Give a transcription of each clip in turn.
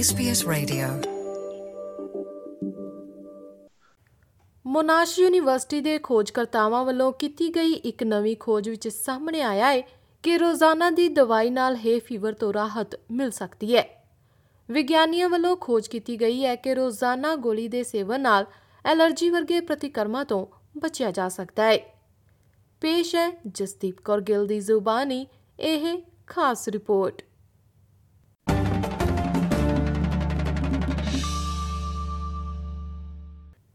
SBS Radio. ਮੋਨਾਸ਼ university ਦੇ ਖੋਜਕਰਤਾਵਾਂ ਵੱਲੋਂ ਕੀਤੀ ਗਈ ਇੱਕ ਨਵੀਂ ਖੋਜ ਵਿੱਚ ਸਾਹਮਣੇ ਆਇਆ ਹੈ ਕਿ ਰੋਜ਼ਾਨਾ ਦੀ ਦਵਾਈ ਨਾਲ ਹੈ ਫੀਵਰ ਤੋਂ ਰਾਹਤ ਮਿਲ ਸਕਦੀ ਹੈ। ਵਿਗਿਆਨੀਆਂ ਵੱਲੋਂ ਖੋਜ ਕੀਤੀ ਗਈ ਹੈ ਕਿ ਰੋਜ਼ਾਨਾ ਗੋਲੀ ਦੇ ਸੇਵਨ ਨਾਲ ਐਲਰਜੀ ਵਰਗੇ ਪ੍ਰਤੀਕਰਮਾਂ ਤੋਂ ਬਚਿਆ ਜਾ ਸਕਦਾ ਹੈ। ਪੇਸ਼ ਹੈ ਜਸਦੀਪ ਕੌਰ ਗਿੱਲ ਦੀ ਜ਼ੁਬਾਨੀ, ਇਹ ਖਾਸ ਰਿਪੋਰਟ।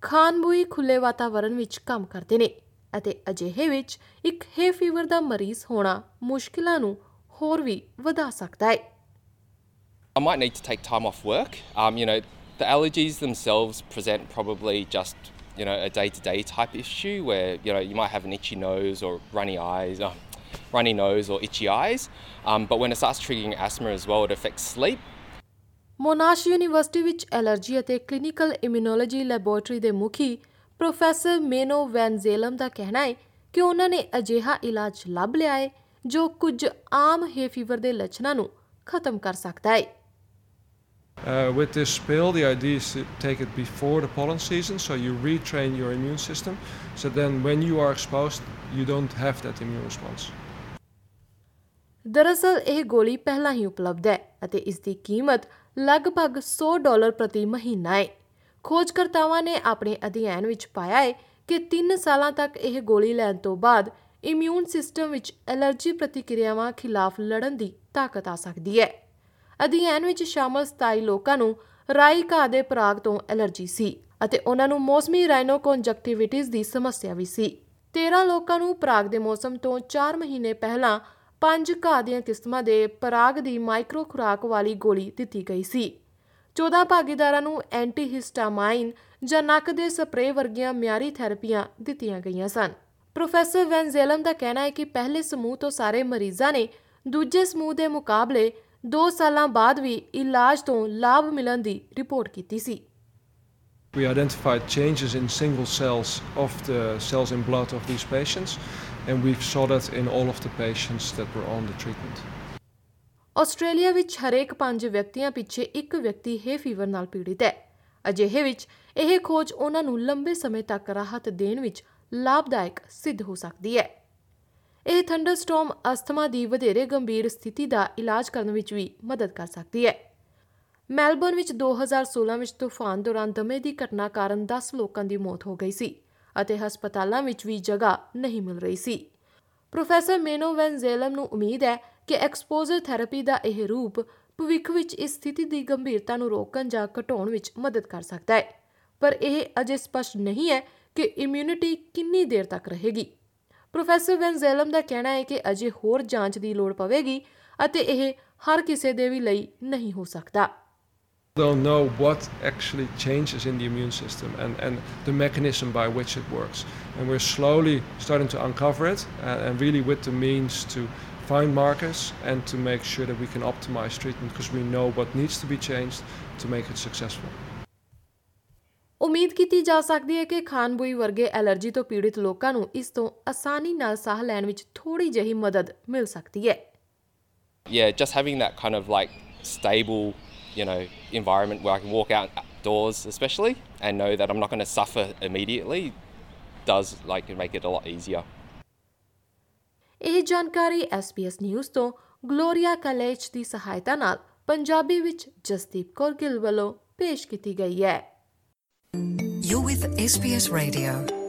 ਖਾਨਬੂਈ ਖੁੱਲੇ ਵਾਤਾਵਰਣ ਵਿੱਚ ਕੰਮ ਕਰਦੇ ਨੇ ਅਤੇ ਅਜਿਹੇ ਵਿੱਚ ਇੱਕ ਹੈ ਫੀਵਰ ਦਾ ਮਰੀਜ਼ ਹੋਣਾ ਮੁਸ਼ਕਿਲਾਂ ਨੂੰ ਹੋਰ ਵੀ ਵਧਾ ਸਕਦਾ ਹੈ I might need to take time off work. Um, you know, the allergies themselves present probably just you know a day-to-day type issue where you know you might have an itchy nose or runny eyes, uh, runny nose or itchy eyes. Um, but when it starts triggering asthma as well, it affects sleep. Monash University ਵਿੱਚ allergy ਅਤੇ clinical immunology laboratory ਦੇ ਮੁਖੀ professor ਮੇਨੋ ਵੈਨਜ਼ੇਲਮ ਦਾ ਕਹਿਣਾ ਹੈ ਕਿ ਉਹਨਾਂ ਨੇ ਅਜਿਹਾ ਇਲਾਜ ਲੱਭ ਲਿਆ ਹੈ ਜੋ ਕੁਝ ਆਮ ਹੈ ਫੀਵਰ ਦੇ ਲੱਛਣਾਂ ਨੂੰ ਖਤਮ ਕਰ ਸਕਦਾ ਹੈ Uh, with this pill, the idea is to take it before the pollen season, so you retrain your immune system. So then, when you are exposed, you don't have that immune response. ਦਰਅਸਲ ਇਹ ਗੋਲੀ ਪਹਿਲਾਂ ਹੀ ਉਪਲਬਧ ਹੈ ਅਤੇ ਇਸ ਦੀ ਕੀਮਤ ਲਗਭਗ 100 ਡਾਲਰ ਪ੍ਰਤੀ ਮਹੀਨਾ ਹੈ ਖੋਜਕਰਤਾਵਾਂ ਨੇ ਆਪਣੇ ਅਧਿਐਨ ਵਿੱਚ ਪਾਇਆ ਹੈ ਕਿ 3 ਸਾਲਾਂ ਤੱਕ ਇਹ ਗੋਲੀ ਲੈਣ ਤੋਂ ਬਾਅਦ ਇਮਿਊਨ ਸਿਸਟਮ ਵਿੱਚ ਐਲਰਜੀ ਪ੍ਰਤੀਕਿਰਿਆਵਾਂ ਖਿਲਾਫ ਲੜਨ ਦੀ ਤਾਕਤ ਆ ਸਕਦੀ ਹੈ ਅਧਿਐਨ ਵਿੱਚ ਸ਼ਾਮਲ 27 ਲੋਕਾਂ ਨੂੰ ਰਾਈ ਘਾਹ ਦੇ ਪਰਾਗ ਤੋਂ ਐਲਰਜੀ ਸੀ ਅਤੇ ਉਹਨਾਂ ਨੂੰ ਮੌਸਮੀ ਰਾਈਨੋਕੌਨਜਕਟਿਵਿਟਿਸ ਦੀ ਸਮੱਸਿਆ ਵੀ ਸੀ। 13 ਲੋਕਾਂ ਨੂੰ ਪਰਾਗ ਦੇ ਮੌਸਮ ਤੋਂ 4 ਮਹੀਨੇ ਪਹਿਲਾਂ ਪੰਜ ਘਾਹ ਦੀਆਂ ਕਿਸਮਾਂ ਦੇ ਪਰਾਗ ਦੀ ਮਾਈਕਰੋ ਖੁਰਾਕ ਵਾਲੀ ਗੋਲੀ ਦਿੱਤੀ ਗਈ ਸੀ। 14 ਭਾਗੀਦਾਰਾਂ ਨੂੰ ਐਂਟੀਹਿਸਟਾਮਾਈਨ ਜਾਂ ਨੱਕ ਦੇ ਸਪਰੇਅ ਵਰਗੀਆਂ ਮਿਆਰੀ ਥੈਰੇਪੀਆਂ ਦਿੱਤੀਆਂ ਗਈਆਂ ਸਨ। ਪ੍ਰੋਫੈਸਰ ਵੈਨਜ਼ੇਲਮ ਦਾ ਕਹਿਣਾ ਹੈ ਕਿ ਪਹਿਲੇ ਸਮੂਹ ਤੋਂ ਸਾਰੇ ਮਰੀਜ਼ਾਂ ਨੇ ਦੂਜੇ ਸਮੂਹ ਦੇ ਮੁਕਾਬਲੇ 2 ਸਾਲਾਂ ਬਾਅਦ ਵੀ ਇਲਾਜ ਤੋਂ ਲਾਭ ਮਿਲਣ ਦੀ ਰਿਪੋਰਟ ਕੀਤੀ ਸੀ। We identified changes in single cells of the cells in blood of these patients, and we saw that in all of the patients that were on the treatment. Australia ਵਿੱਚ ਹਰੇਕ 5 ਵਿਅਕਤੀਆਂ ਪਿੱਛੇ ਇੱਕ ਵਿਅਕਤੀ ਹੈ ਫੀਵਰ ਨਾਲ ਪੀੜਿਤ ਹੈ ਅਜਿਹੇ ਵਿੱਚ ਇਹ ਖੋਜ ਉਹਨਾਂ ਨੂੰ ਲੰਬੇ ਸਮੇਂ ਤੱਕ ਰਾਹਤ ਦੇਣ ਵਿੱਚ ਲਾਭਦਾਇਕ ਸਿੱਧ ਹੋ ਸਕਦੀ ਹੈ ਇਹ ਥੰਡਰਸਟਾਰਮ ਅਸਥਮਾ ਦੀ ਵਧੇਰੇ ਗੰਭੀਰ ਸਥਿਤੀ ਦਾ ਇਲਾਜ ਕਰਨ ਵਿੱਚ ਵੀ ਮਦਦ ਕਰ ਸਕਦੀ ਹੈ ਮੈਲਬੌਰਨ ਵਿੱਚ 2016 ਵਿੱਚ ਤੂਫਾਨ ਦੌਰਾਨ ਦਮੇ ਦੀ ਘਟਨਾ ਕਾਰਨ 10 ਲੋਕਾਂ ਦੀ ਮੌਤ ਹੋ ਗਈ ਸੀ ਅਤੇ ਹਸਪਤਾਲਾਂ ਵਿੱਚ ਵੀ ਜਗ੍ਹਾ ਨਹੀਂ ਮਿਲ ਰਹੀ ਸੀ। ਪ੍ਰੋਫੈਸਰ ਮੇਨੋ ਵੈਨਜ਼ੇਲਮ ਨੂੰ ਉਮੀਦ ਹੈ ਕਿ ਐਕਸਪੋਜ਼ਰ ਥੈਰੇਪੀ ਦਾ ਇਹ ਰੂਪ ਭਵਿੱਖ ਵਿੱਚ ਇਸ ਸਥਿਤੀ ਦੀ ਗੰਭੀਰਤਾ ਨੂੰ ਰੋਕਣ ਜਾਂ ਘਟਾਉਣ ਵਿੱਚ ਮਦਦ ਕਰ ਸਕਦਾ ਹੈ। ਪਰ ਇਹ ਅਜੇ ਸਪਸ਼ਟ ਨਹੀਂ ਹੈ ਕਿ ਇਮਿਊਨਿਟੀ ਕਿੰਨੀ ਦੇਰ ਤੱਕ ਰਹੇਗੀ। ਪ੍ਰੋਫੈਸਰ ਵੈਨਜ਼ੇਲਮ ਦਾ ਕਹਿਣਾ ਹੈ ਕਿ ਅਜੇ ਹੋਰ ਜਾਂਚ ਦੀ ਲੋੜ ਪਵੇਗੀ ਅਤੇ ਇਹ ਹਰ ਕਿਸੇ ਦੇ ਵੀ ਲਈ ਨਹੀਂ ਹੋ ਸਕਦਾ। We don't know what actually changes in the immune system and, and the mechanism by which it works. And we're slowly starting to uncover it and, and really with the means to find markers and to make sure that we can optimize treatment because we know what needs to be changed to make it successful. ਉਮੀਦ ਕੀਤੀ ਜਾ ਸਕਦੀ ਹੈ ਕਿ ਖਾਨਬੂਈ ਵਰਗੇ allergy ਤੋਂ ਪੀੜਿਤ ਲੋਕਾਂ ਨੂੰ ਇਸ ਤੋਂ ਆਸਾਨੀ ਨਾਲ ਸਾਹ ਲੈਣ ਵਿੱਚ ਥੋੜੀ ਜਿਹੀ ਮਦਦ ਮਿਲ ਸਕਦੀ ਹੈ Yeah, just having that kind of like stable, you know, environment where I can walk out outdoors, especially, and know that I'm not going to suffer immediately, does like make it a lot easier. ਇਹ ਜਾਣਕਾਰੀ SBS news ਤੋਂ Gloria ਕਲੇਚ ਦੀ ਸਹਾਇਤਾ ਨਾਲ ਪੰਜਾਬੀ ਵਿੱਚ ਜਸਦੀਪ ਕੌਰ ਗਿੱਲ ਵੱਲੋਂ ਪੇਸ਼ ਕੀਤੀ ਗਈ ਹੈ You're with SBS Radio.